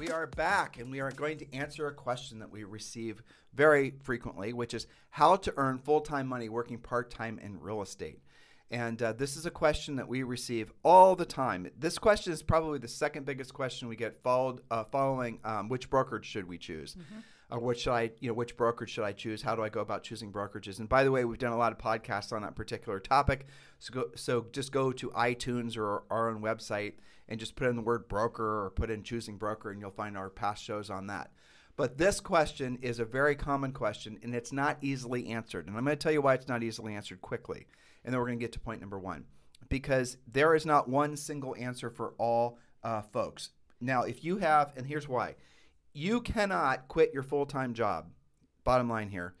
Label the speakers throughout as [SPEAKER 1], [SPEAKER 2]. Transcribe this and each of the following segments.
[SPEAKER 1] We are back and we are going to answer a question that we receive very frequently, which is how to earn full time money working part time in real estate. And uh, this is a question that we receive all the time. This question is probably the second biggest question we get, followed uh, following um, which brokerage should we choose. Mm-hmm or what should I, you know, which brokerage should I choose? How do I go about choosing brokerages? And by the way, we've done a lot of podcasts on that particular topic. So, go, so just go to iTunes or our own website and just put in the word broker or put in choosing broker, and you'll find our past shows on that. But this question is a very common question, and it's not easily answered. And I'm going to tell you why it's not easily answered quickly. And then we're going to get to point number one. Because there is not one single answer for all uh, folks. Now, if you have, and here's why you cannot quit your full time job, bottom line here,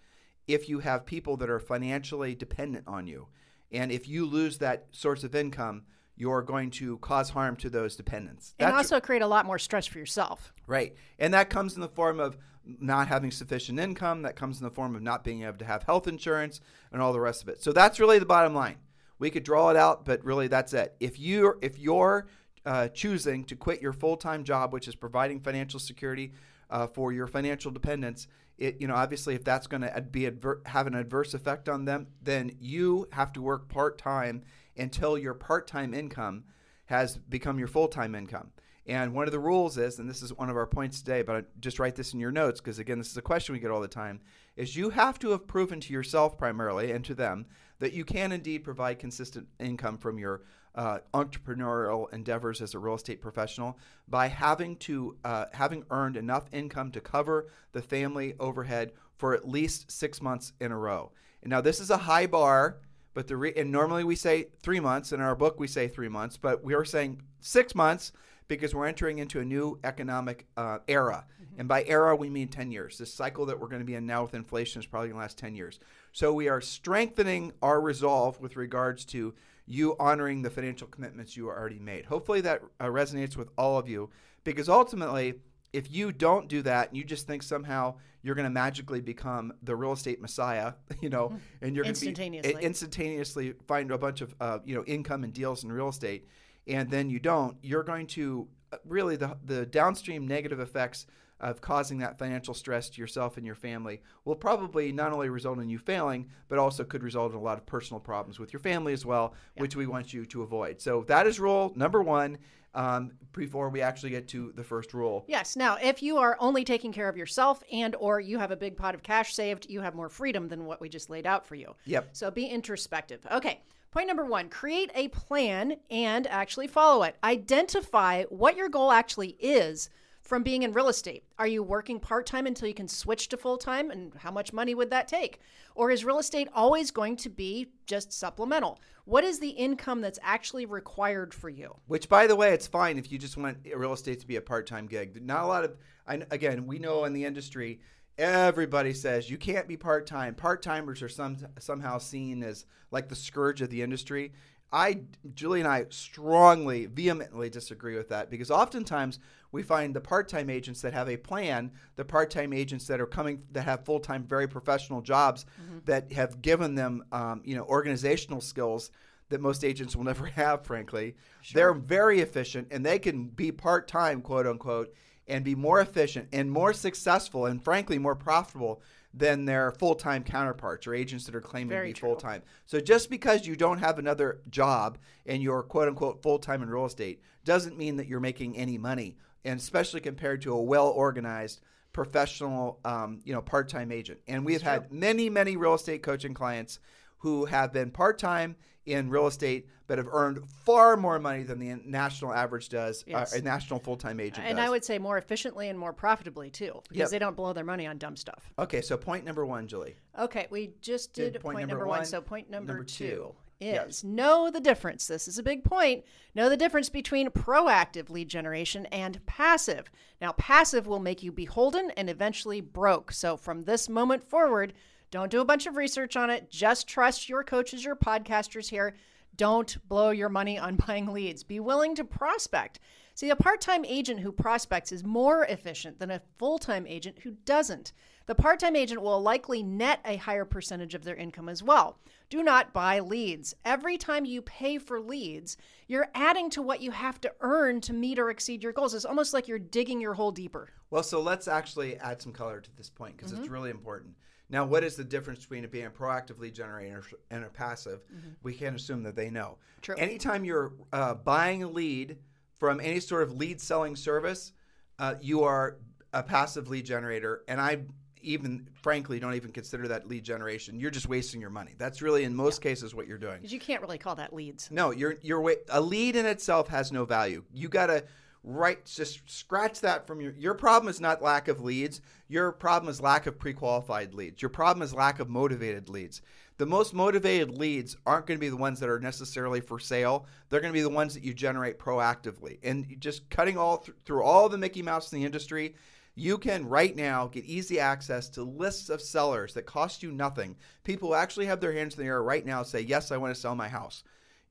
[SPEAKER 1] if you have people that are financially dependent on you. And if you lose that source of income, you're going to cause harm to those dependents.
[SPEAKER 2] And also create a lot more stress for yourself.
[SPEAKER 1] Right. And that comes in the form of not having sufficient income, that comes in the form of not being able to have health insurance and all the rest of it. So that's really the bottom line. We could draw it out, but really that's it. If you if you're uh, choosing to quit your full-time job, which is providing financial security uh, for your financial dependents, it you know obviously if that's going to be adver- have an adverse effect on them, then you have to work part-time until your part-time income has become your full-time income. And one of the rules is, and this is one of our points today, but I just write this in your notes because again, this is a question we get all the time, is you have to have proven to yourself primarily and to them that you can indeed provide consistent income from your uh, entrepreneurial endeavors as a real estate professional by having to uh, having earned enough income to cover the family overhead for at least six months in a row. And now this is a high bar, but the re- and normally we say three months. In our book, we say three months, but we are saying six months because we're entering into a new economic uh, era. Mm-hmm. And by era, we mean 10 years. This cycle that we're going to be in now with inflation is probably going to last 10 years. So we are strengthening our resolve with regards to you honoring the financial commitments you already made. Hopefully that uh, resonates with all of you because ultimately, if you don't do that and you just think somehow you're going to magically become the real estate messiah, you know, and you're going to
[SPEAKER 2] instantaneously.
[SPEAKER 1] instantaneously find a bunch of uh, you know income and deals in real estate, and then you don't, you're going to uh, really the the downstream negative effects of causing that financial stress to yourself and your family will probably not only result in you failing, but also could result in a lot of personal problems with your family as well, yeah. which we want you to avoid. So that is rule number one. Um, before we actually get to the first rule.
[SPEAKER 2] Yes. Now, if you are only taking care of yourself and or you have a big pot of cash saved, you have more freedom than what we just laid out for you.
[SPEAKER 1] Yep.
[SPEAKER 2] So be introspective. Okay. Point number one create a plan and actually follow it. Identify what your goal actually is from being in real estate? Are you working part time until you can switch to full time? And how much money would that take? Or is real estate always going to be just supplemental? What is the income that's actually required for you?
[SPEAKER 1] Which, by the way, it's fine if you just want real estate to be a part time gig. Not a lot of, I, again, we know in the industry, everybody says you can't be part time. Part timers are some, somehow seen as like the scourge of the industry. I, Julie and I strongly, vehemently disagree with that because oftentimes we find the part-time agents that have a plan, the part-time agents that are coming that have full-time, very professional jobs mm-hmm. that have given them, um, you know, organizational skills that most agents will never have. Frankly, sure. they're very efficient and they can be part-time, quote unquote, and be more efficient and more successful and frankly more profitable than their full time counterparts or agents that are claiming Very to be full time. So just because you don't have another job and you're quote unquote full time in real estate doesn't mean that you're making any money, and especially compared to a well organized professional, um, you know, part time agent. And we've had many, many real estate coaching clients who have been part time in real estate but have earned far more money than the national average does, uh, yes. uh, a national full time agent
[SPEAKER 2] And
[SPEAKER 1] does.
[SPEAKER 2] I would say more efficiently and more profitably too, because yep. they don't blow their money on dumb stuff.
[SPEAKER 1] Okay, so point number one, Julie.
[SPEAKER 2] Okay, we just did, did point, point, number, one. one. So point number, number two. two. is
[SPEAKER 1] Yes.
[SPEAKER 2] know the difference. This is a big point. Know the difference between proactive lead generation and passive. Now, passive will make you beholden and eventually broke. So, from this moment forward, don't do a bunch of research on it. Just trust your coaches, your podcasters here. Don't blow your money on buying leads. Be willing to prospect. See, a part time agent who prospects is more efficient than a full time agent who doesn't. The part time agent will likely net a higher percentage of their income as well. Do not buy leads. Every time you pay for leads, you're adding to what you have to earn to meet or exceed your goals. It's almost like you're digging your hole deeper.
[SPEAKER 1] Well, so let's actually add some color to this point because
[SPEAKER 2] Mm-hmm.
[SPEAKER 1] it's really important. Now, what is the difference between it being a proactive lead generator and a passive? We can't assume that they know.
[SPEAKER 2] Mm-hmm. True.
[SPEAKER 1] Anytime you're uh, buying a lead from any sort of lead selling service, uh, you are a passive lead generator. And I even, frankly, don't even consider that lead generation. You're just wasting your money. That's really, in most cases, what you're doing.
[SPEAKER 2] Because you can't really call that leads.
[SPEAKER 1] No, you're you're a lead in itself has no value. You gotta right just scratch that from your your problem is not lack of leads. Your problem is lack of pre-qualified leads. Your problem is lack of motivated leads. The most motivated leads aren't going to be the ones that are necessarily for sale. They're going to be the ones that you generate proactively. And just cutting all th- through all the Mickey Mouse in the industry, you can right now get easy access to lists of sellers that cost you nothing. People who actually have their hands in the air right now say, "Yes, I want to sell my house."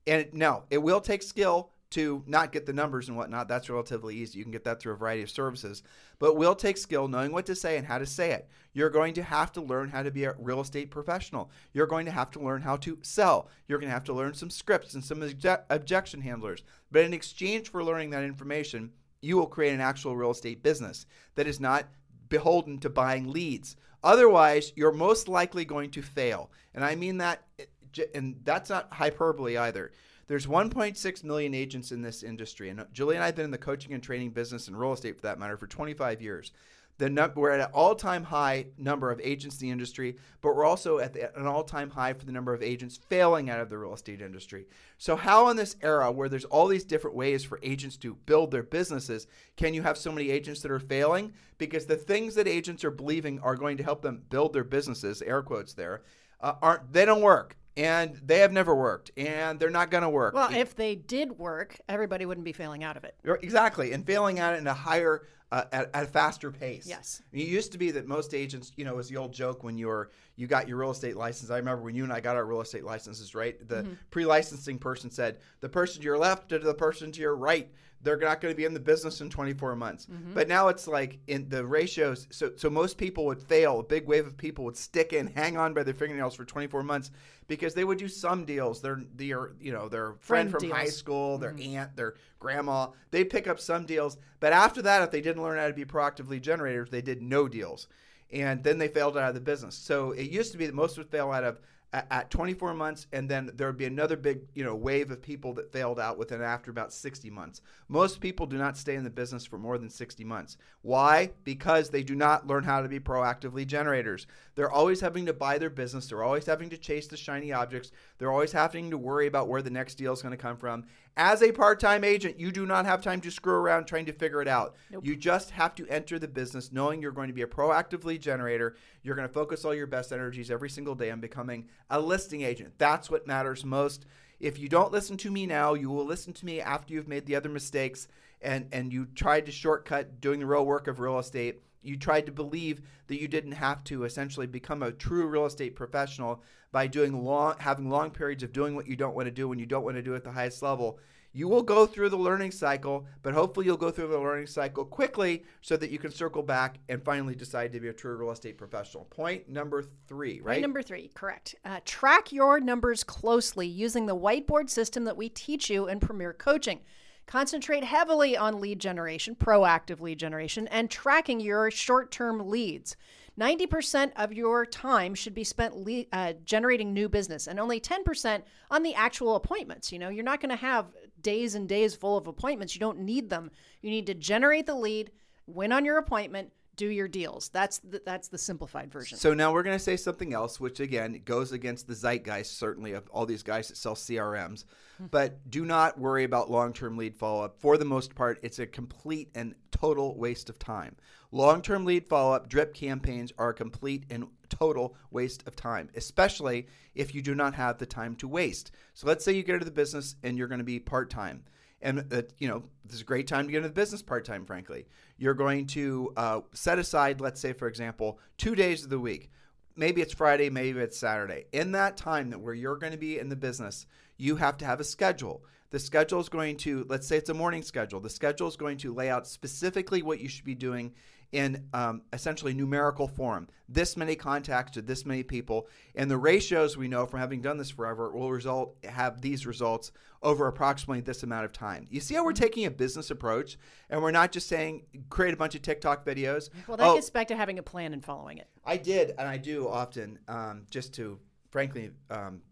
[SPEAKER 1] And no, it will take skill to not get the numbers and whatnot. That's relatively easy. You can get that through a variety of services. But will take skill knowing what to say and how to say it. You're going to have to learn how to be a real estate professional. You're going to have to learn how to sell. You're going to have to learn some scripts and some obje- objection handlers. But in exchange for learning that information, you will create an actual real estate business that is not beholden to buying leads. Otherwise, you're most likely going to fail. And I mean that, eh, and that's not hyperbole either. There's 1.6 million agents in this industry, and Julie and I have been in the coaching and training business and real estate for that matter for 25 years. Num- we're at an all-time high number of agents in the industry, but we're also at the, an all-time high for the number of agents failing out of the real estate industry. So, how in this era where there's all these different ways for agents to build their businesses, can you have so many agents that are failing? Because the things that agents are believing are going to help them build their businesses, air quotes there, uh, aren't they don't work and they have never worked and they're not going to work.
[SPEAKER 2] Well, if they did work, everybody wouldn't be failing out of it.
[SPEAKER 1] Exactly, and failing at it in a higher, uh, at, at a faster pace.
[SPEAKER 2] Yes.
[SPEAKER 1] it used to be that most agents, you know, it was the old joke when you were you got your real estate license. I remember when you and I got our real estate licenses, right? The pre-licensing person said the person to your left to the person to your right, they're not going to be in the business in 24 months. Mm-hmm. But now it's like in the ratios. So so most people would fail. A big wave of people would stick in, hang on by their fingernails for 24 months because they would do some deals. Their their you know their friend,
[SPEAKER 2] Friend
[SPEAKER 1] from high school, their mm-hmm. aunt, their grandma. They'd pick up some deals, but after that, if they didn't learn how to be proactively generators, they did no deals, and then they failed out of the business. So it used to be that most would fail out of at, at 24 months, and then there would be another big you know wave of people that failed out within after about 60 months. Most people do not stay in the business for more than 60 months. Why? Because they do not learn how to be proactively generators. They're always having to buy their business. They're always having to chase the shiny objects. They're always having to worry about where the next deal is going to come from. As a part time agent, you do not have time to screw around trying to figure it out. You just have to enter the business knowing you're going to be a proactive lead generator. You're going to focus all your best energies every single day on becoming a listing agent. That's what matters most. If you don't listen to me now, you will listen to me after you've made the other mistakes and, and you tried to shortcut doing the real work of real estate. You tried to believe that you didn't have to essentially become a true real estate professional by doing long having long periods of doing what you don't want to do when you don't want to do at the highest level. You will go through the learning cycle, but hopefully you'll go through the learning cycle quickly so that you can circle back and finally decide to be a true real estate professional. Point number three, right?
[SPEAKER 2] Point number three, correct. Uh, track your numbers closely using the whiteboard system that we teach you in Premier Coaching. Concentrate heavily on lead generation, proactive lead generation, and tracking your short term leads. 90% of your time should be spent le- uh, generating new business and only 10% on the actual appointments. You know, you're not going to have days and days full of appointments. You don't need them. You need to generate the lead, win on your appointment, do your deals. That's the, that's the simplified version.
[SPEAKER 1] So now we're going to say something else, which again goes against the zeitgeist, certainly, of all these guys that sell CRMs. But do not worry about long term lead follow up. For the most part, it's a complete and total waste of time. Long term lead follow up, drip campaigns are a complete and total waste of time, especially if you do not have the time to waste. So let's say you get into the business and you're going to be part time and uh, you know this is a great time to get into the business part time. Frankly, you're going to uh, set aside, let's say, for example, two days of the week. Maybe it's Friday, maybe it's Saturday. In that time that where you're going to be in the business, you have to have a schedule. The schedule is going to, let's say it's a morning schedule. The schedule is going to lay out specifically what you should be doing in um, essentially numerical form. This many contacts to this many people, and the ratios we know from having done this forever will result have these results over approximately this amount of time. You see how we're taking a business approach, and we're not just saying create a bunch of TikTok videos.
[SPEAKER 2] well, that
[SPEAKER 1] Oh,
[SPEAKER 2] gets back to having a plan and following it.
[SPEAKER 1] I did, and I do often, um, just to frankly um,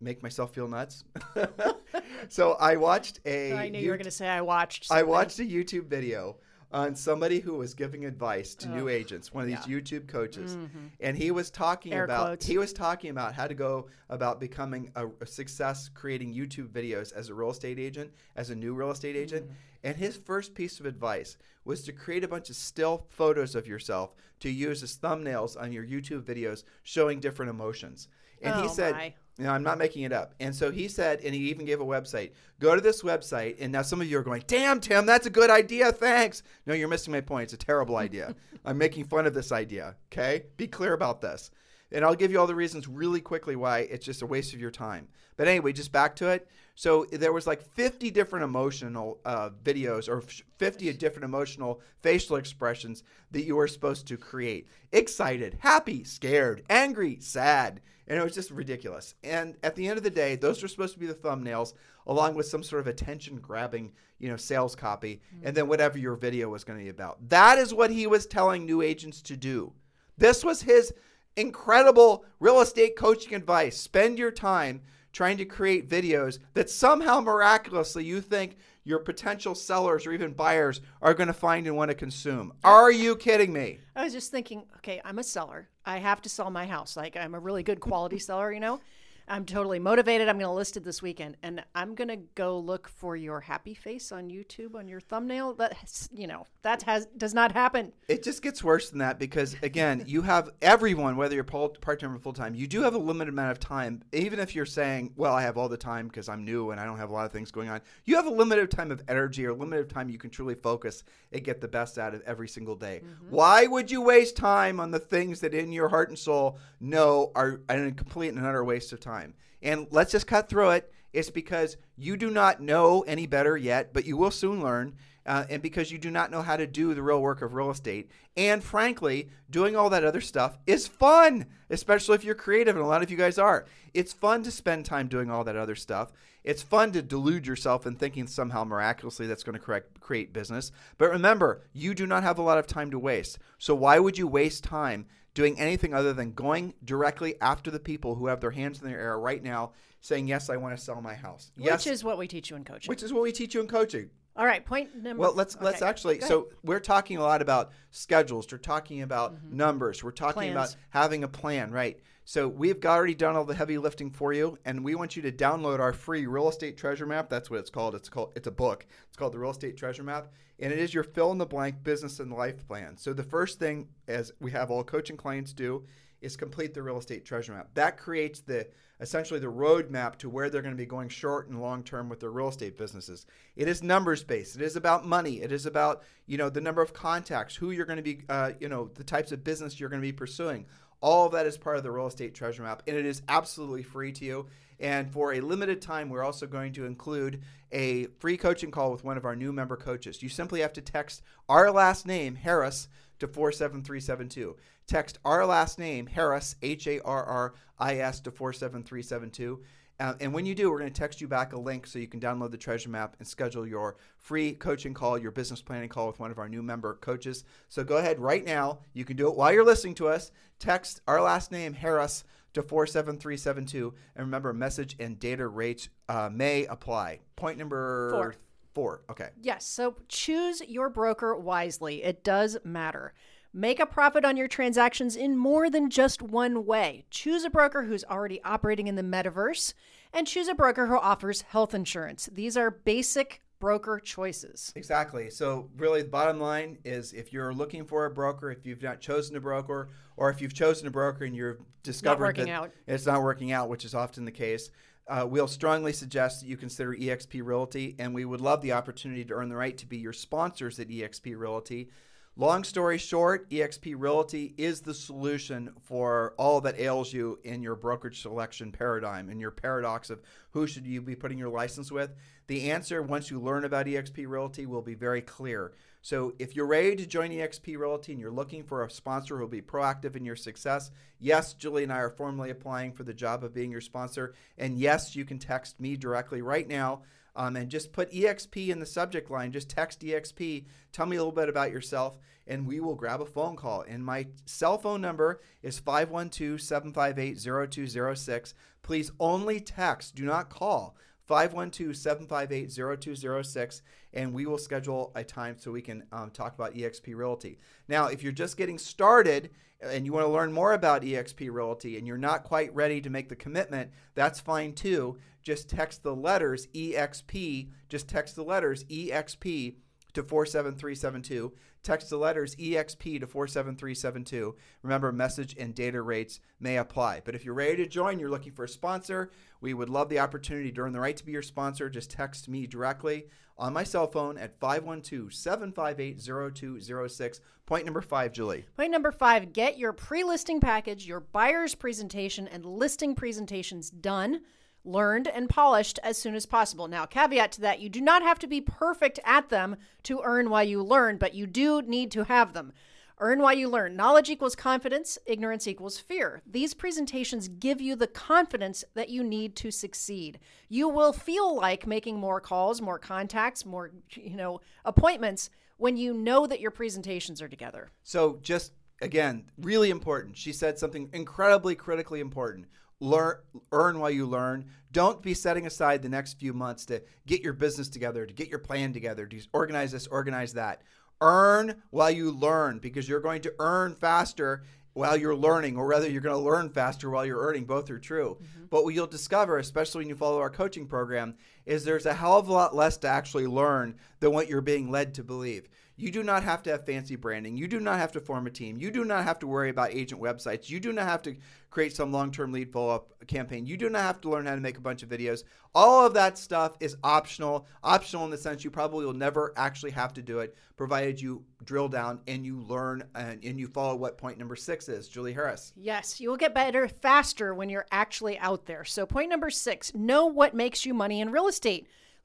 [SPEAKER 1] make myself feel nuts. so I watched a.
[SPEAKER 2] I knew you were going to say I watched.
[SPEAKER 1] I watched a YouTube video on somebody who was giving advice to new agents, one of these
[SPEAKER 2] yeah.
[SPEAKER 1] YouTube coaches,
[SPEAKER 2] Mhm.
[SPEAKER 1] and he was talking
[SPEAKER 2] Air
[SPEAKER 1] about
[SPEAKER 2] quotes.
[SPEAKER 1] he was talking about how to go about becoming a, a success creating YouTube videos as a real estate agent, as a new real estate agent.
[SPEAKER 2] Mm-hmm.
[SPEAKER 1] And his first piece of advice was to create a bunch of still photos of yourself to use as thumbnails on your YouTube videos showing different emotions. And he
[SPEAKER 2] Oh,
[SPEAKER 1] said,
[SPEAKER 2] my.
[SPEAKER 1] No, I'm not making it up. And so he said, and he even gave a website. Go to this website. And now some of you are going, damn, Tim, that's a good idea. Thanks. No, you're missing my point. It's a terrible idea. I'm making fun of this idea. Okay? Be clear about this. And I'll give you all the reasons really quickly why it's just a waste of your time. But anyway, just back to it. So there was like 50 different emotional uh, videos or 50 different emotional facial expressions that you were supposed to create. Excited, happy, scared, angry, sad. And it was just ridiculous. And at the end of the day, those were supposed to be the thumbnails, along with some sort of attention grabbing, you know, sales copy, and then whatever your video was going to be about. That is what he was telling new agents to do. This was his incredible real estate coaching advice. Spend your time trying to create videos that somehow miraculously you think your potential sellers or even buyers are going to find and want to consume. Are you kidding me?
[SPEAKER 2] I was just thinking, okay, I'm a seller. I have to sell my house. Like I'm a really good quality seller, you know. I'm totally motivated. I'm going to list it this weekend, and I'm going to go look for your happy face on YouTube on your thumbnail. That has- you know that has does not happen.
[SPEAKER 1] It just gets worse than that because again, you have everyone, whether you're part time or full time, you do have a limited amount of time. Even if you're saying, "Well, I have all the time because I'm new and I don't have a lot of things going on," you have a limited time of energy or limited time you can truly focus and get the best out of every single day. Mm-hmm. Why would you waste time on the things that in your heart and soul know are a complete and utter waste of time? And let's just cut through it. It's because you do not know any better yet, but you will soon learn uh, and because you do not know how to do the real work of real estate. And frankly, doing all that other stuff is fun, especially if you're creative, and a lot of you guys are. It's fun to spend time doing all that other stuff. It's fun to delude yourself in thinking somehow miraculously that's going to create business. But remember, you do not have a lot of time to waste. So why would you waste time doing anything other than going directly after the people who have their hands in their air right now saying, Yes, I want to sell my house? Yes.
[SPEAKER 2] Which is what we teach you in coaching.
[SPEAKER 1] which is what we teach you in coaching.
[SPEAKER 2] All right, point number.
[SPEAKER 1] Well, let's let's actually. So we're talking a lot about schedules. We're talking about mm-hmm. numbers. We're talking about having a plan, right? So we've already done all the heavy lifting for you, and we want you to download our free real estate treasure map. That's what it's called. It's called it's a book. It's called the real estate treasure map, and it is your fill in the blank business and life plan. So the first thing, as we have all coaching clients do, is complete the real estate treasure map. That creates the essentially the roadmap to where they're going to be going short and long term with their real estate businesses. It is numbers based. It is about money. It is about you know the number of contacts, who you're going to be, uh, you know, the types of business you're going to be pursuing. All of that is part of the real estate treasure map, and it is absolutely free to you. And for a limited time, we're also going to include a free coaching call with one of our new member coaches. You simply have to text our last name, Harris, to 47372. Text our last name, Harris, H A R R I S, to 47372. Uh, and when you do, we're going to text you back a link so you can download the treasure map and schedule your free coaching call, your business planning call with one of our new member coaches. So go ahead right now. You can do it while you're listening to us. Text our last name, Harris, to 47372. And remember, message and data rates uh, may apply. Point number
[SPEAKER 2] Four.
[SPEAKER 1] Four. Okay.
[SPEAKER 2] Yes. So choose your broker wisely. It does matter. Make a profit on your transactions in more than just one way. Choose a broker who's already operating in the metaverse and choose a broker who offers health insurance. These are basic broker choices.
[SPEAKER 1] Exactly. So, really, the bottom line is if you're looking for a broker, if you've not chosen a broker, or if you've chosen a broker and you've discovered that
[SPEAKER 2] out.
[SPEAKER 1] it's not working out, which is often the case, uh, we'll strongly suggest that you consider eXp Realty, and we would love the opportunity to earn the right to be your sponsors at eXp Realty. Long story short, eXp Realty is the solution for all that ails you in your brokerage selection paradigm, in your paradox of who should you be putting your license with. The answer, once you learn about eXp Realty, will be very clear. So if you're ready to join eXp Realty and you're looking for a sponsor who will be proactive in your success, yes, Julie and I are formally applying for the job of being your sponsor. And yes, you can text me directly right now um, and just put EXP in the subject line. Just text EXP. Tell me a little bit about yourself, and we will grab a phone call. And my cell phone number is 512 758 0206. Please only text, do not call. 512 758 0206, and we will schedule a time so we can um, talk about eXp Realty. Now, if you're just getting started and you want to learn more about eXp Realty and you're not quite ready to make the commitment, that's fine too. Just text the letters EXP, just text the letters EXP to 47372. Text the letters EXP to 47372. Remember, message and data rates may apply. But if you're ready to join, you're looking for a sponsor, we would love the opportunity to earn the right to be your sponsor. Just text me directly on my cell phone at 512 758 0206. Point number five, Julie.
[SPEAKER 2] Point number five get your pre listing package, your buyer's presentation, and listing presentations done, learned, and polished as soon as possible. Now, caveat to that, you do not have to be perfect at them to earn while you learn, but you do need to have them. Earn while you learn. Knowledge equals confidence, ignorance equals fear. These presentations give you the confidence that you need to succeed. You will feel like making more calls, more contacts, more, you know, appointments when you know that your presentations are together.
[SPEAKER 1] So, just again, really important. She said something incredibly critically important. Learn, earn while you learn. Don't be setting aside the next few months to get your business together, to get your plan together, to organize this, organize that. Earn while you learn because you're going to earn faster while you're learning, or rather, you're going to learn faster while you're earning. Both are true. Mm-hmm. But what you'll discover, especially when you follow our coaching program, is there's a hell of a lot less to actually learn than what you're being led to believe. You do not have to have fancy branding. You do not have to form a team. You do not have to worry about agent websites. You do not have to create some long term lead follow up campaign. You do not have to learn how to make a bunch of videos. All of that stuff is optional. Optional in the sense you probably will never actually have to do it, provided you drill down and you learn and, and you follow what point number six is. Julie Harris.
[SPEAKER 2] Yes, you will get better faster when you're actually out there. So, point number six know what makes you money in real estate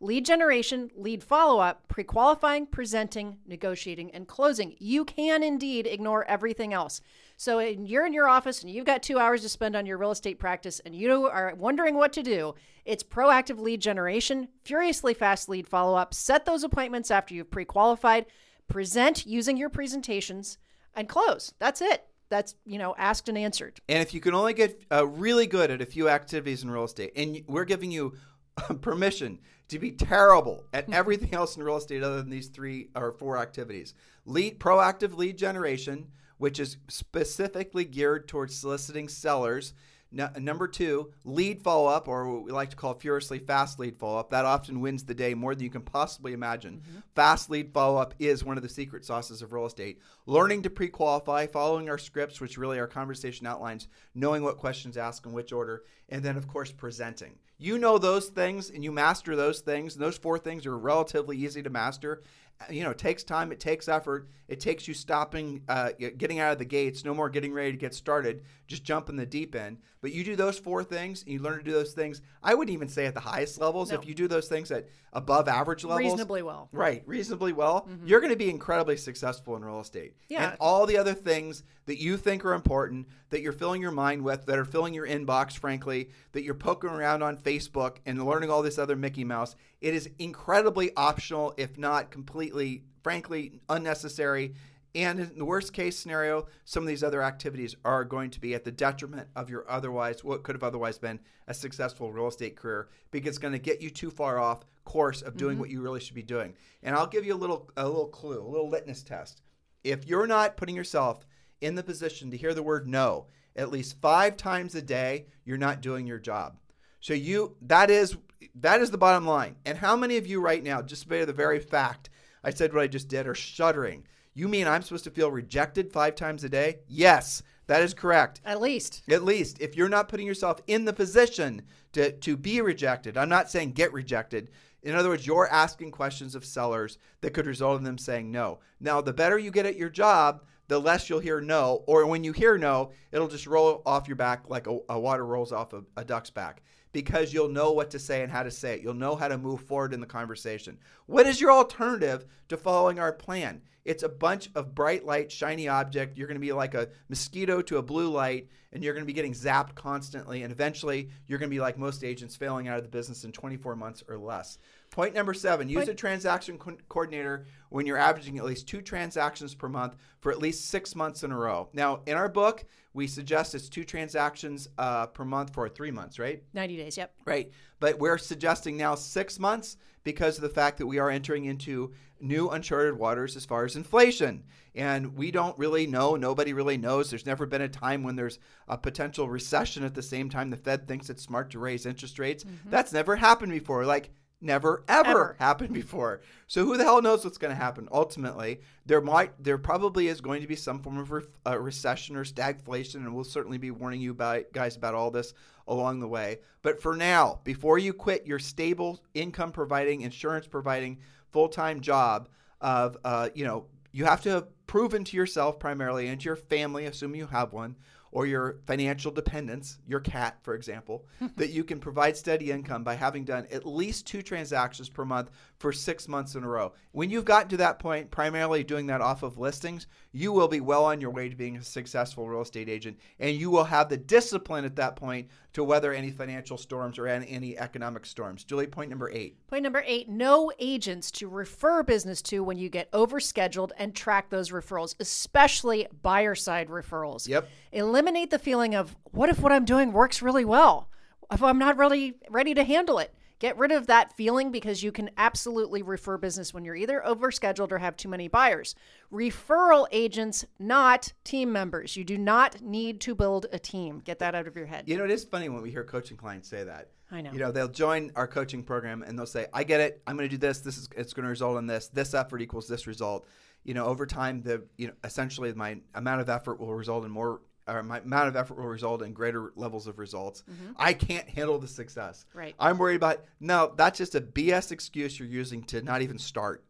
[SPEAKER 2] lead generation, lead follow up, pre qualifying, presenting, negotiating, and closing. You can indeed ignore everything else. So you're in your office and you've got two hours to spend on your real estate practice and you are wondering what to do. It's proactive lead generation, furiously fast lead follow up. Set those appointments after you've pre qualified, present using your presentations, and close. That's it. That's, you know, asked and answered.
[SPEAKER 1] And if you can only get uh, really good at a few activities in real estate, and we're giving you permission to be terrible at hmm. everything else in real estate other than these three or four activities. Lead proactive lead generation, which is specifically geared towards soliciting sellers. No, number two, lead follow up, or what we like to call furiously fast lead follow up. That often wins the day more than you can possibly imagine. Mm-hmm. Fast lead follow up is one of the secret sauces of real estate. Learning to pre qualify, following our scripts, which really our conversation outlines, knowing what questions to ask in which order, and then, of course, presenting. You know those things and you master those things, and those four things are relatively easy to master you know, it takes time, it takes effort, it takes you stopping, uh, getting out of the gates, no more getting ready to get started, just jump in the deep end. But you do those four things, and you learn to do those things. I wouldn't even say at the highest levels.
[SPEAKER 2] No.
[SPEAKER 1] If you do those things at above average levels,
[SPEAKER 2] Reasonably well.
[SPEAKER 1] right, reasonably well, you're going to be incredibly successful in real estate.
[SPEAKER 2] Yeah.
[SPEAKER 1] And all the other things that you think are important, that you're filling your mind with, that are filling your inbox, frankly, that you're poking around on Facebook and learning all this other Mickey Mouse, it is incredibly optional, if not completely, frankly, unnecessary. And in the worst case scenario, some of these other activities are going to be at the detriment of your otherwise, what could have otherwise been a successful real estate career because it's going to get you too far off course of doing mm-hmm. what you really should be doing. And I'll give you a little, a little clue, a little litmus test. if you're not putting yourself in the position to hear the word no at least five times a day, you're not doing your job. So you that is that is the bottom line. And how many of you right now, just by the very fact I said what I just did, are shuddering? You mean I'm supposed to feel rejected five times a day? Yes, that is correct.
[SPEAKER 2] At least.
[SPEAKER 1] At least if you're not putting yourself in the position to, to be rejected, I'm not saying get rejected. In other words, you're asking questions of sellers that could result in them saying no. Now, the better you get at your job, the less you'll hear no. Or when you hear no, it'll just roll off your back like a, a water rolls off a, a duck's back because you'll know what to say and how to say it. You'll know how to move forward in the conversation. What is your alternative to following our plan? It's a bunch of bright light, shiny object. You're going to be like a mosquito to a blue light, and you're going to be getting zapped constantly. And eventually, you're going to be like most agents, failing out of the business in 24 months or less. Point number seven use a transaction co- coordinator when you're averaging at least two transactions per month for at least six months in a row. Now, in our book, we suggest it's two transactions uh, per month for three months, right?
[SPEAKER 2] 90 days, yep.
[SPEAKER 1] Right. But we're suggesting now six months because of the fact that we are entering into new uncharted waters as far as inflation. And we don't really know. Nobody really knows. There's never been a time when there's a potential recession at the same time the Fed thinks it's smart to raise interest rates. Mm-hmm. That's never happened before. Like, never ever, ever, happened before. So who the hell knows what's going to happen ultimately? There might there probably is going to be some form of re- uh, recession or stagflation and we'll certainly be warning you about guys about all this along the way. But for now, before you quit your stable income providing insurance providing full-time job of uh, you know, you have to have proven to yourself primarily and to your family, assuming you have one, or your financial dependents, your cat, for example, that you can provide steady income by having done at least two transactions per month for six months in a row. When you've gotten to that point, primarily doing that off of listings, you will be well on your way to being a successful real estate agent, and you will have the discipline at that point to weather any financial storms or any economic storms. Julie, point number eight.
[SPEAKER 2] Point number eight know agents to refer business to when you get overscheduled and track those referrals, especially buyer side referrals.
[SPEAKER 1] Yep.
[SPEAKER 2] Eliminate the feeling of what if what I'm doing works really well? If I'm not really ready to handle it. Get rid of that feeling because you can absolutely refer business when you're either overscheduled or have too many buyers. Referral agents, not team members. You do not need to build a team. Get that out of your head.
[SPEAKER 1] You know, it is funny when we hear coaching clients say that.
[SPEAKER 2] I know.
[SPEAKER 1] You know, they'll join our coaching program and they'll say, "I get it. I'm going to do this. This is it's going to result in this. This effort equals this result." You know, over time, the you know, essentially my amount of effort will result in more or my amount of effort will result in greater levels of results. Mm-hmm. I can't handle the success.
[SPEAKER 2] Right.
[SPEAKER 1] I'm worried about no, that's just a BS excuse you're using to not even start.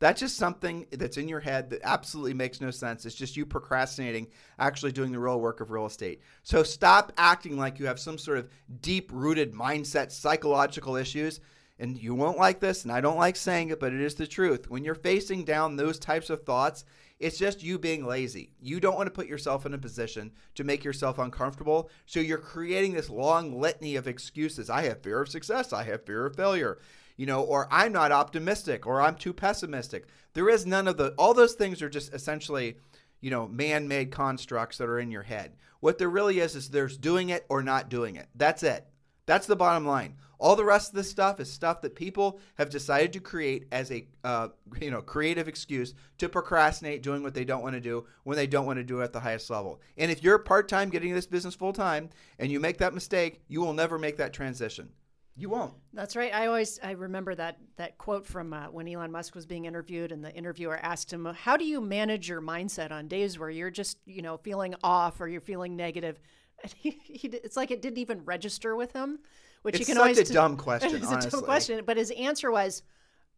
[SPEAKER 1] That's just something that's in your head that absolutely makes no sense. It's just you procrastinating actually doing the real work of real estate. So stop acting like you have some sort of deep rooted mindset, psychological issues. And you won't like this, and I don't like saying it, but it is the truth. When you're facing down those types of thoughts, it's just you being lazy. You don't want to put yourself in a position to make yourself uncomfortable. So you're creating this long litany of excuses. I have fear of success. I have fear of failure. You know, or I'm not optimistic or I'm too pessimistic. There is none of the, all those things are just essentially, you know, man made constructs that are in your head. What there really is, is there's doing it or not doing it. That's it. That's the bottom line. All the rest of this stuff is stuff that people have decided to create as a uh, you know creative excuse to procrastinate doing what they don't want to do when they don't want to do it at the highest level. And if you're part time getting this business full time and you make that mistake, you will never make that transition. You won't.
[SPEAKER 2] That's right. I always I remember that that quote from uh, when Elon Musk was being interviewed, and the interviewer asked him, "How do you manage your mindset on days where you're just you know feeling off or you're feeling negative?" He, he, it's like it didn't even register with him which
[SPEAKER 1] it's
[SPEAKER 2] you can
[SPEAKER 1] such
[SPEAKER 2] always
[SPEAKER 1] a dumb question.
[SPEAKER 2] It's
[SPEAKER 1] honestly.
[SPEAKER 2] a dumb question, but his answer was,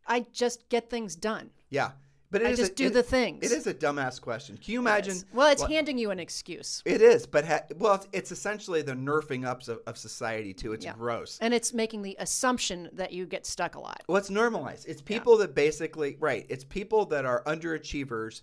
[SPEAKER 2] "I just get things done."
[SPEAKER 1] Yeah, but
[SPEAKER 2] I just
[SPEAKER 1] a,
[SPEAKER 2] do
[SPEAKER 1] it,
[SPEAKER 2] the things.
[SPEAKER 1] It is a dumbass question. Can you imagine?
[SPEAKER 2] It well, it's handing you an excuse.
[SPEAKER 1] It is, but ha- well, it's, it's, essentially the nerfing ups of, of society too. It's
[SPEAKER 2] yeah.
[SPEAKER 1] gross,
[SPEAKER 2] and it's making the assumption that you get stuck a lot.
[SPEAKER 1] Well, it's normalized. It's people yeah. that basically right. It's people that are underachievers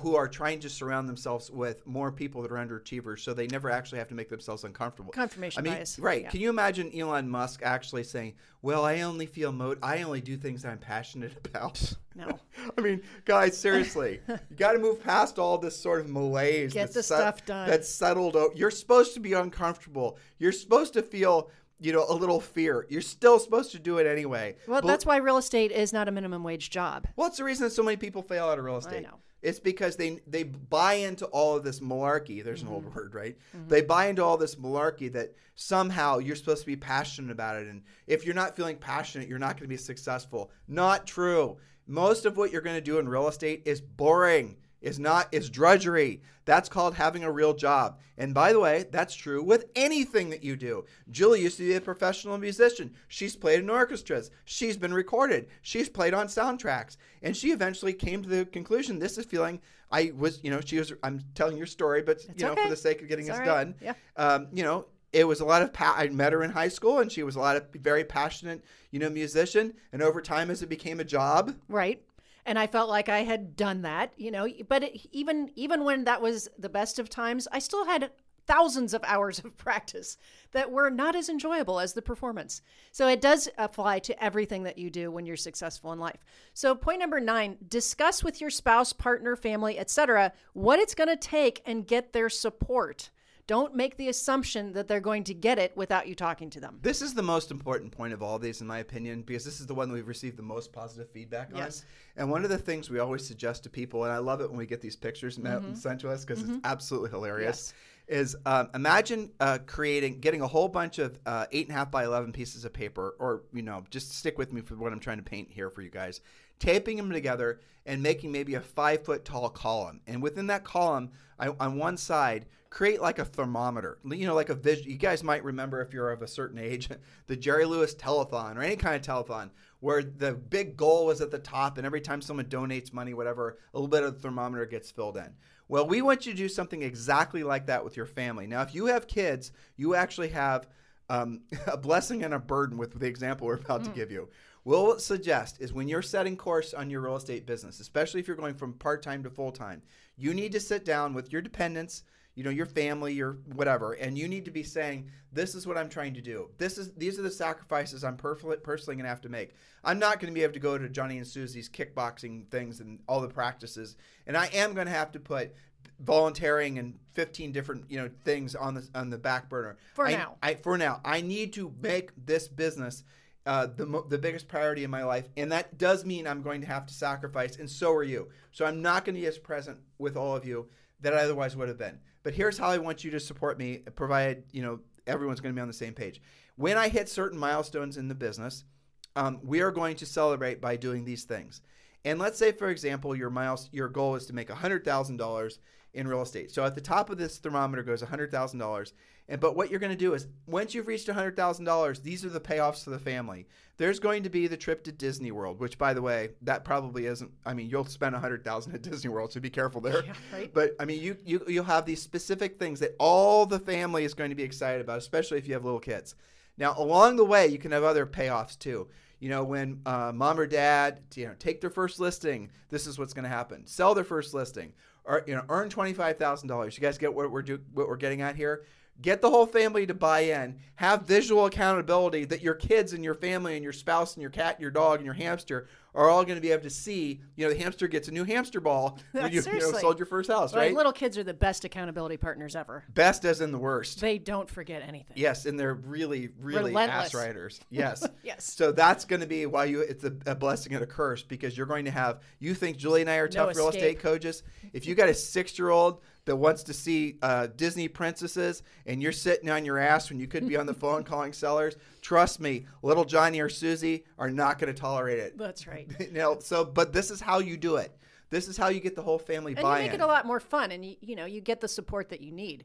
[SPEAKER 1] who are trying to surround themselves with more people that are underachievers, so they never actually have to make themselves uncomfortable.
[SPEAKER 2] Confirmation
[SPEAKER 1] I mean,
[SPEAKER 2] bias,
[SPEAKER 1] right?
[SPEAKER 2] Yeah.
[SPEAKER 1] Can you imagine Elon Musk actually saying, "Well, I only feel mo- I only do things that I'm passionate about."
[SPEAKER 2] No.
[SPEAKER 1] I mean, guys, seriously, you got to move past all this sort of malaise.
[SPEAKER 2] Get the stuff done.
[SPEAKER 1] That's settled. You're supposed to be uncomfortable. You're supposed to feel you know, a little fear. You're still supposed to do it anyway.
[SPEAKER 2] Well,
[SPEAKER 1] but,
[SPEAKER 2] that's why real estate is not a minimum wage job.
[SPEAKER 1] Well, it's the reason that so many people fail out of real estate.
[SPEAKER 2] I know.
[SPEAKER 1] It's because they they buy into all of this malarkey. There's an
[SPEAKER 2] Mm-hmm.
[SPEAKER 1] old word, right? They buy into all this malarkey that somehow you're supposed to be passionate about it, and if you're not feeling passionate, you're not going to be successful. Not true. Most of what you're going to do in real estate is boring. Is not is drudgery. That's called having a real job. And by the way, that's true with anything that you do. Julie used to be a professional musician. She's played in orchestras. She's been recorded. She's played on soundtracks. And she eventually came to the conclusion this is feeling I was, you know, she was I'm telling your story, but you know,
[SPEAKER 2] okay.
[SPEAKER 1] for the sake of getting
[SPEAKER 2] It's right.
[SPEAKER 1] done.
[SPEAKER 2] Yeah.
[SPEAKER 1] Um, you know, it was a lot of pa- I met her in high school and she was a lot of very passionate, you know, musician. And over time as it became a job,
[SPEAKER 2] Right. And I felt like I had done that, you know, but it, even even when that was the best of times, I still had thousands of hours of practice that were not as enjoyable as the performance. So it does apply to everything that you do when you're successful in life. So point number 9, discuss with your spouse, partner, family, etc., what it's going to take and get their support. Don't make the assumption that they're going to get it without you talking to them.
[SPEAKER 1] This is the most important point of all these, in my opinion, because this is the one that we've received the most positive feedback on.
[SPEAKER 2] Yes.
[SPEAKER 1] And one of the things we always suggest to people, and I love it when we get these pictures ma- mm-hmm. sent to us because it's mm-hmm. absolutely hilarious, is um, imagine uh, creating, getting a whole bunch of uh, eight and a half by eleven pieces of paper, or you know, just stick with me for what I'm trying to paint here for you guys, taping them together and making maybe a five foot tall column, and within that column, I, on one side create like a thermometer. You know, like a vision. You guys might remember if you're of a certain age, the Jerry Lewis telethon or any kind of telethon, where the big goal was at the top, and every time someone donates money, whatever, a little bit of the thermometer gets filled in. Well, we want you to do something exactly like that with your family. Now, if you have kids, you actually have um, a blessing and a burden with the example we're about to give you. We'll suggest is when you're setting course on your real estate business, especially if you're going from part time to full time, you need to sit down with your dependents, you know, your family, your whatever, and you need to be saying, "This is what I'm trying to do. This is these are the sacrifices I'm personally going to have to make. I'm not going to be able to go to Johnny and Susie's kickboxing things and all the practices, and I am going to have to put." volunteering and 15 different you know things on the on the back burner
[SPEAKER 2] For
[SPEAKER 1] I-
[SPEAKER 2] now.
[SPEAKER 1] I for now I need to make this business uh, the mo- the biggest priority in my life, and that does mean I'm going to have to sacrifice, and so are you. So I'm not going to be as present with all of you that I otherwise would have been. But here's how I want you to support me, provided you know everyone's going to be on the same page. When I hit certain milestones in the business, um, we are going to celebrate by doing these things. And let's say, for example, your miles, your goal is to make hundred thousand dollars in real estate. So at the top of this thermometer goes hundred thousand dollars. And but what you're going to do is once you've reached hundred thousand dollars, these are the payoffs to the family. There's going to be the trip to Disney World, which by the way, that probably isn't. I mean, you'll spend hundred thousand at Disney World, so be careful there.
[SPEAKER 2] Yeah, right.
[SPEAKER 1] But I mean, you you you'll have these specific things that all the family is going to be excited about, especially if you have little kids. Now, along the way, you can have other payoffs too. You know, when uh, mom or dad, you know, take their first listing, this is what's going to happen. Sell their first listing, or you know, earn twenty five thousand dollars. You guys get what we're do what we're getting at here. Get the whole family to buy in. Have visual accountability that your kids and your family and your spouse and your cat and your dog and your hamster are all going to be able to see. You know, the hamster gets a new hamster ball when you, you know, sold your first house,
[SPEAKER 2] Like
[SPEAKER 1] right?
[SPEAKER 2] little kids are the best accountability partners ever.
[SPEAKER 1] Best as in the worst.
[SPEAKER 2] They don't forget anything.
[SPEAKER 1] Yes, and they're really, really
[SPEAKER 2] Relentless.
[SPEAKER 1] ass riders. Yes.
[SPEAKER 2] Yes.
[SPEAKER 1] So that's going to be why you it's a, a blessing and a curse because you're going to have you think Julie and I are tough real
[SPEAKER 2] escape.
[SPEAKER 1] estate coaches. If you got a six year old that wants to see uh, Disney princesses and you're sitting on your ass when you could be on the phone calling sellers, trust me, little Johnny or Susie are not going to tolerate it.
[SPEAKER 2] That's right.
[SPEAKER 1] you know, so but this is how you do it. This is how you get the whole family buying.
[SPEAKER 2] And you
[SPEAKER 1] buy-in.
[SPEAKER 2] make it a lot more fun, and you, you know you get the support that you need.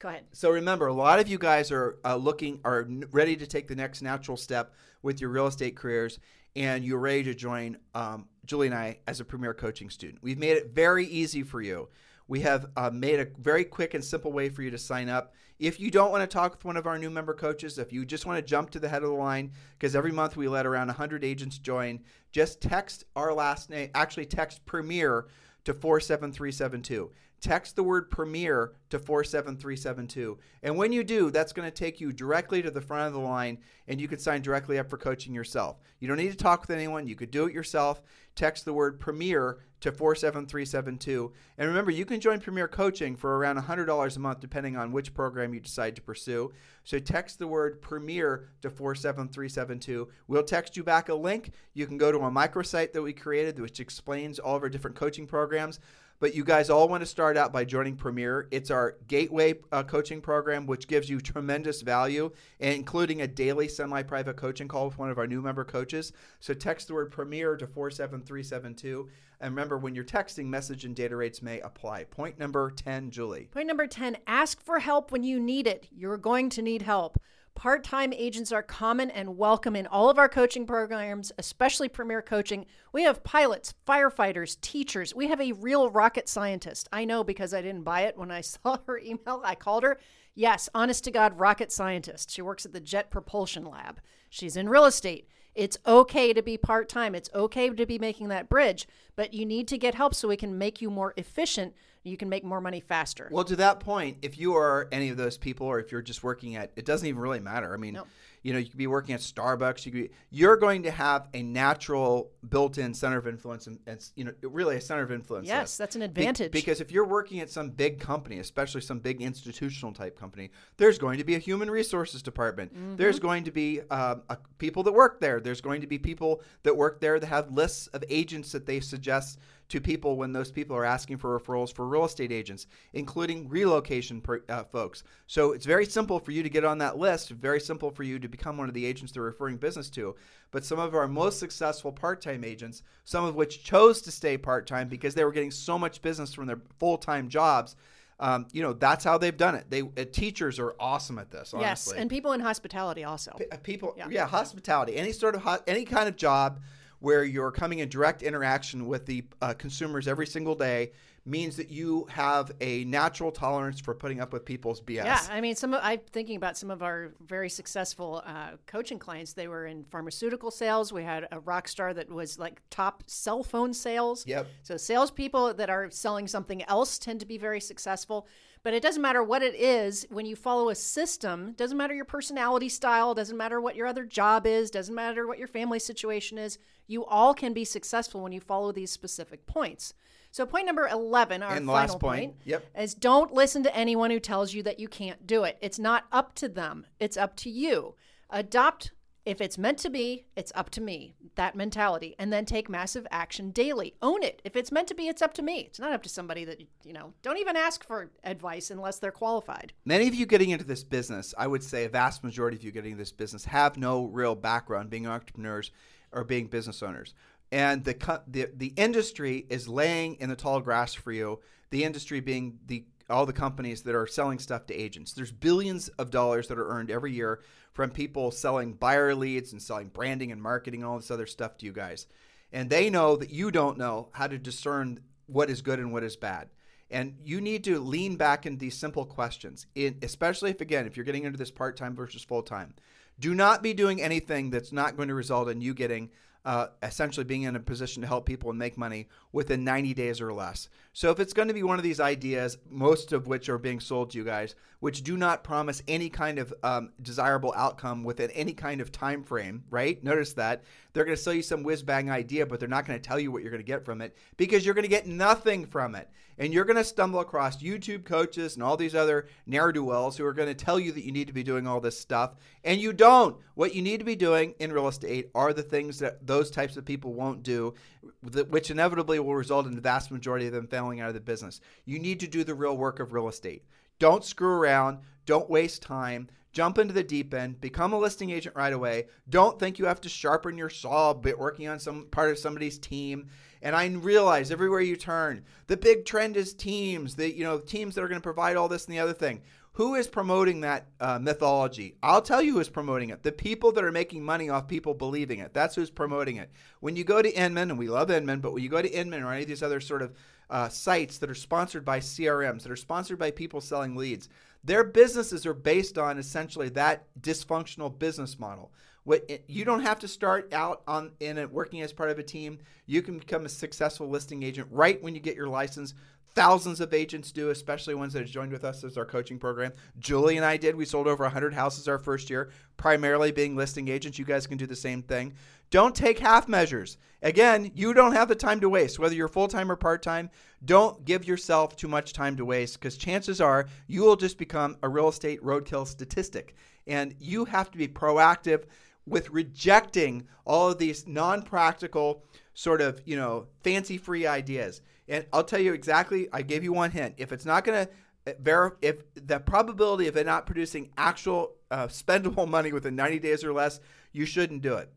[SPEAKER 2] Go ahead.
[SPEAKER 1] So remember, a lot of you guys are uh, looking, are ready to take the next natural step with your real estate careers, and you're ready to join um, Julie and I as a premier coaching student. We've made it very easy for you. We have uh, made a very quick and simple way for you to sign up. If you don't want to talk with one of our new member coaches, if you just want to jump to the head of the line, because every month we let around 100 agents join, just text our last name, actually text Premier to 47372. Text the word Premier to 47372. And when you do, that's going to take you directly to the front of the line and you can sign directly up for coaching yourself. You don't need to talk with anyone, you could do it yourself. Text the word Premier to 47372. And remember, you can join Premier Coaching for around $100 a month depending on which program you decide to pursue. So text the word Premier to 47372. We'll text you back a link. You can go to a microsite that we created which explains all of our different coaching programs. But you guys all want to start out by joining Premier. It's our gateway uh, coaching program, which gives you tremendous value, including a daily semi private coaching call with one of our new member coaches. So text the word Premier to 47372. And remember, when you're texting, message and data rates may apply. Point number 10, Julie.
[SPEAKER 2] Point number 10 ask for help when you need it. You're going to need help. Part time agents are common and welcome in all of our coaching programs, especially Premier Coaching. We have pilots, firefighters, teachers. We have a real rocket scientist. I know because I didn't buy it when I saw her email. I called her. Yes, honest to God, rocket scientist. She works at the Jet Propulsion Lab. She's in real estate. It's okay to be part time. It's okay to be making that bridge, but you need to get help so we can make you more efficient you can make more money faster.
[SPEAKER 1] Well, to that point, if you are any of those people, or if you're just working at, it doesn't even really matter. I mean. You know, you could be working at Starbucks. You could be, you're going to have a natural built-in center of influence, and, and you know, really a center of influence.
[SPEAKER 2] Yes, that's an advantage.
[SPEAKER 1] Be, because if you're working at some big company, especially some big institutional type company, there's going to be a human resources department. Mm-hmm. There's going to be uh, a, people that work there. There's going to be people that work there that have lists of agents that they suggest to people when those people are asking for referrals for real estate agents, including relocation per, uh, folks. So it's very simple for you to get on that list, very simple for you to become one of the agents they're referring business to. But some of our most successful part time agents, some of which chose to stay part time because they were getting so much business from their full time jobs. Um, you know that's how they've done it. They uh, teachers are awesome at this. Honestly.
[SPEAKER 2] Yes, and people in hospitality also.
[SPEAKER 1] P- uh, people, yeah. yeah, hospitality, any sort of ho- any kind of job where you're coming in direct interaction with the uh, consumers every single day means that you have a natural tolerance for putting up with people's BS.
[SPEAKER 2] Yeah, I mean, some of, I'm thinking about some of our very successful uh, coaching clients. They were in pharmaceutical sales. We had a rock star that was like top cell phone sales.
[SPEAKER 1] Yep.
[SPEAKER 2] So salespeople that are selling something else tend to be very successful. But it doesn't matter what it is when you follow a system, doesn't matter your personality style, doesn't matter what your other job is, doesn't matter what your family situation is. You all can be successful when you follow these specific points. So point number 11, our
[SPEAKER 1] and
[SPEAKER 2] final
[SPEAKER 1] point, point,
[SPEAKER 2] yep. is don't listen to anyone who tells you that you can't do it. It's not up to them. It's up to you. Adopt if it's meant to be, it's up to me. That mentality. And then take massive action daily. Own it. If it's meant to be, it's up to me. It's not up to somebody that, you know, don't even ask for advice unless they're qualified.
[SPEAKER 1] Many of you getting into this business, I would say a vast majority of you getting into this business have no real background being entrepreneurs or being business owners. And the, the, the industry is laying in the tall grass for you, the industry being the all the companies that are selling stuff to agents. There's billions of dollars that are earned every year from people selling buyer leads and selling branding and marketing and all this other stuff to you guys. And they know that you don't know how to discern what is good and what is bad. And you need to lean back into these simple questions, in, especially if, again, if you're getting into this part time versus full time. Do not be doing anything that's not going to result in you getting uh, essentially being in a position to help people and make money within 90 days or less. So if it's going to be one of these ideas, most of which are being sold to you guys, which do not promise any kind of um, desirable outcome within any kind of time frame, right? Notice that they're going to sell you some whiz bang idea, but they're not going to tell you what you're going to get from it because you're going to get nothing from it. And you're going to stumble across YouTube coaches and all these other ne'er do wells who are going to tell you that you need to be doing all this stuff. And you don't. What you need to be doing in real estate are the things that those types of people won't do, which inevitably will result in the vast majority of them failing out of the business. You need to do the real work of real estate. Don't screw around. Don't waste time. Jump into the deep end. Become a listing agent right away. Don't think you have to sharpen your saw bit working on some part of somebody's team. And I realize everywhere you turn, the big trend is teams. The you know teams that are going to provide all this and the other thing. Who is promoting that uh, mythology? I'll tell you who's promoting it. The people that are making money off people believing it. That's who's promoting it. When you go to Inman, and we love Inman, but when you go to Inman or any of these other sort of uh, sites that are sponsored by CRMs, that are sponsored by people selling leads, their businesses are based on essentially that dysfunctional business model. What you don't have to start out on in it working as part of a team. You can become a successful listing agent right when you get your license Thousands of agents do, especially ones that have joined with us as our coaching program. Julie and I did. We sold over 100 houses our first year, primarily being listing agents. You guys can do the same thing. Don't take half measures. Again, you don't have the time to waste, whether you're full time or part time. Don't give yourself too much time to waste because chances are you will just become a real estate roadkill statistic. And you have to be proactive with rejecting all of these non practical, sort of, you know, fancy free ideas. And I'll tell you exactly, I gave you one hint. If it's not going to verify, if the probability of it not producing actual uh, spendable money within 90 days or less, you shouldn't do it.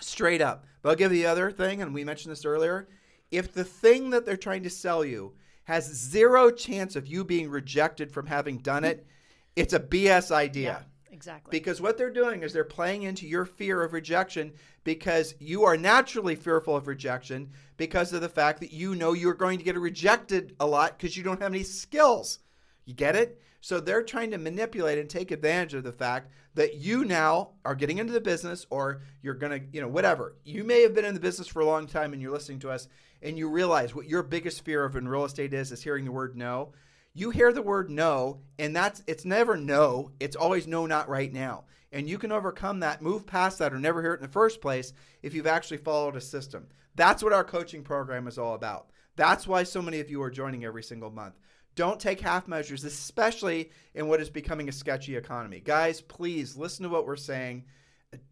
[SPEAKER 1] Straight up. But I'll give you the other thing, and we mentioned this earlier. If the thing that they're trying to sell you has zero chance of you being rejected from having done it, it's a BS idea.
[SPEAKER 2] Yeah, exactly.
[SPEAKER 1] Because what they're doing is they're playing into your fear of rejection because you are naturally fearful of rejection because of the fact that you know you're going to get rejected a lot because you don't have any skills. You get it? So they're trying to manipulate and take advantage of the fact that you now are getting into the business or you're going to, you know, whatever. You may have been in the business for a long time and you're listening to us and you realize what your biggest fear of in real estate is is hearing the word no. You hear the word no and that's it's never no, it's always no not right now. And you can overcome that, move past that or never hear it in the first place if you've actually followed a system. That's what our coaching program is all about. That's why so many of you are joining every single month. Don't take half measures, especially in what is becoming a sketchy economy. Guys, please listen to what we're saying.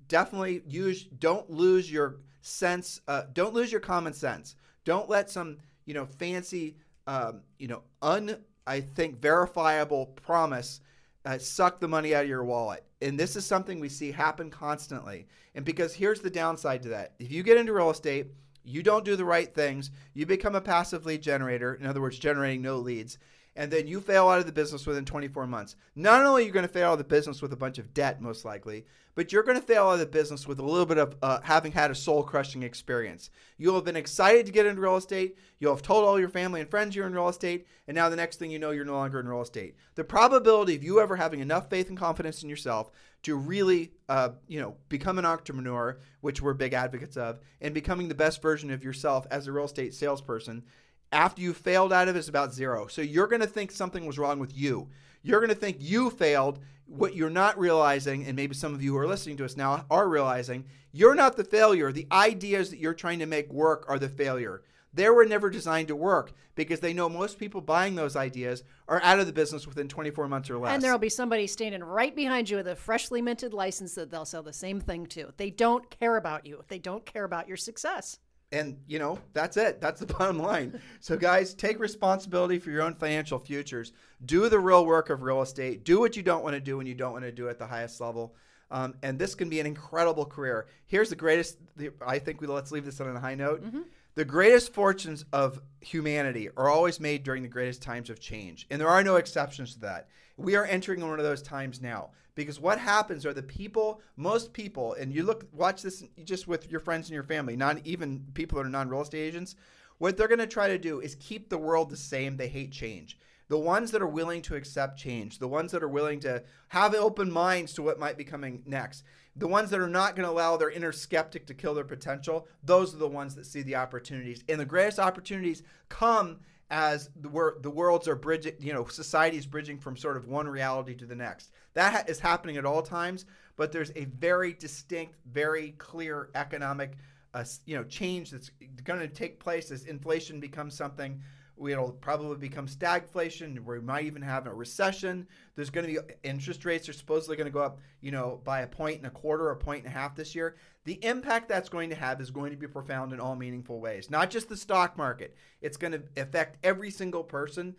[SPEAKER 1] Definitely use don't lose your sense, uh, don't lose your common sense. Don't let some, you know, fancy um, you know, un I think verifiable promise uh, suck the money out of your wallet. And this is something we see happen constantly. And because here's the downside to that. If you get into real estate, you don't do the right things, you become a passive lead generator, in other words, generating no leads, and then you fail out of the business within 24 months. Not only are you going to fail out of the business with a bunch of debt, most likely, but you're going to fail out of the business with a little bit of uh, having had a soul crushing experience. You'll have been excited to get into real estate. You'll have told all your family and friends you're in real estate. And now the next thing you know, you're no longer in real estate. The probability of you ever having enough faith and confidence in yourself to really, uh, you know, become an entrepreneur, which we're big advocates of, and becoming the best version of yourself as a real estate salesperson after you failed out of it is about zero. So you're going to think something was wrong with you. You're going to think you failed. What you're not realizing, and maybe some of you who are listening to us now are realizing, you're not the failure. The ideas that you're trying to make work are the failure. They were never designed to work because they know most people buying those ideas are out of the business within 24 months or less.
[SPEAKER 2] And there'll be somebody standing right behind you with a freshly minted license that they'll sell the same thing to. They don't care about you. They don't care about your success.
[SPEAKER 1] And, you know, that's it. That's the bottom line. So, guys, take responsibility for your own financial futures. Do the real work of real estate. Do what you don't want to do when you don't want to do at the highest level. Um, and this can be an incredible career. Here's the greatest, I think we let's leave this on a high note. Mm-hmm. The greatest fortunes of humanity are always made during the greatest times of change. And there are no exceptions to that. We are entering one of those times now because what happens are the people, most people, and you look, watch this just with your friends and your family, not even people that are non real estate agents. What they're going to try to do is keep the world the same. They hate change. The ones that are willing to accept change, the ones that are willing to have open minds to what might be coming next, the ones that are not going to allow their inner skeptic to kill their potential, those are the ones that see the opportunities. And the greatest opportunities come as the, wor- the worlds are bridging, you know, society is bridging from sort of one reality to the next. That ha- is happening at all times, but there's a very distinct, very clear economic, uh, you know, change that's going to take place as inflation becomes something It'll probably become stagflation. We might even have a recession. There's going to be interest rates are supposedly going to go up, you know, by a point and a quarter, a point and a half this year. The impact that's going to have is going to be profound in all meaningful ways. Not just the stock market. It's going to affect every single person.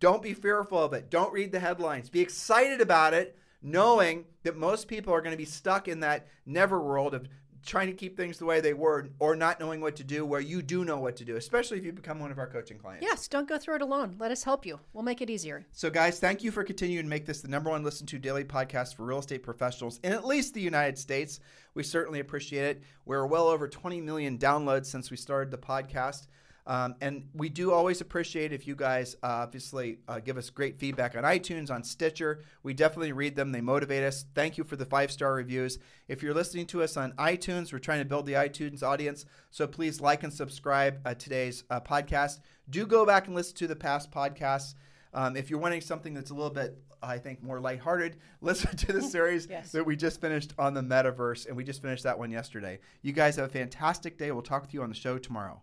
[SPEAKER 1] Don't be fearful of it. Don't read the headlines. Be excited about it, knowing that most people are going to be stuck in that never world of trying to keep things the way they were or not knowing what to do where you do know what to do, especially if you become one of our coaching clients.
[SPEAKER 2] Yes, don't go through it alone. Let us help you. We'll make it easier.
[SPEAKER 1] So, guys, thank you for continuing to make this the number one listened to daily podcast for real estate professionals in at least the United States. We certainly appreciate it. We're well over 20 million downloads since we started the podcast. Um, and we do always appreciate if you guys uh, obviously uh, give us great feedback on iTunes, on Stitcher. We definitely read them, they motivate us. Thank you for the five star reviews. If you're listening to us on iTunes, we're trying to build the iTunes audience. So please like and subscribe uh, today's uh, podcast. Do go back and listen to the past podcasts. Um, if you're wanting something that's a little bit, I think, more lighthearted, listen to the series
[SPEAKER 2] Yes.
[SPEAKER 1] that we just finished on the metaverse, and we just finished that one yesterday. You guys have a fantastic day. We'll talk with you on the show tomorrow.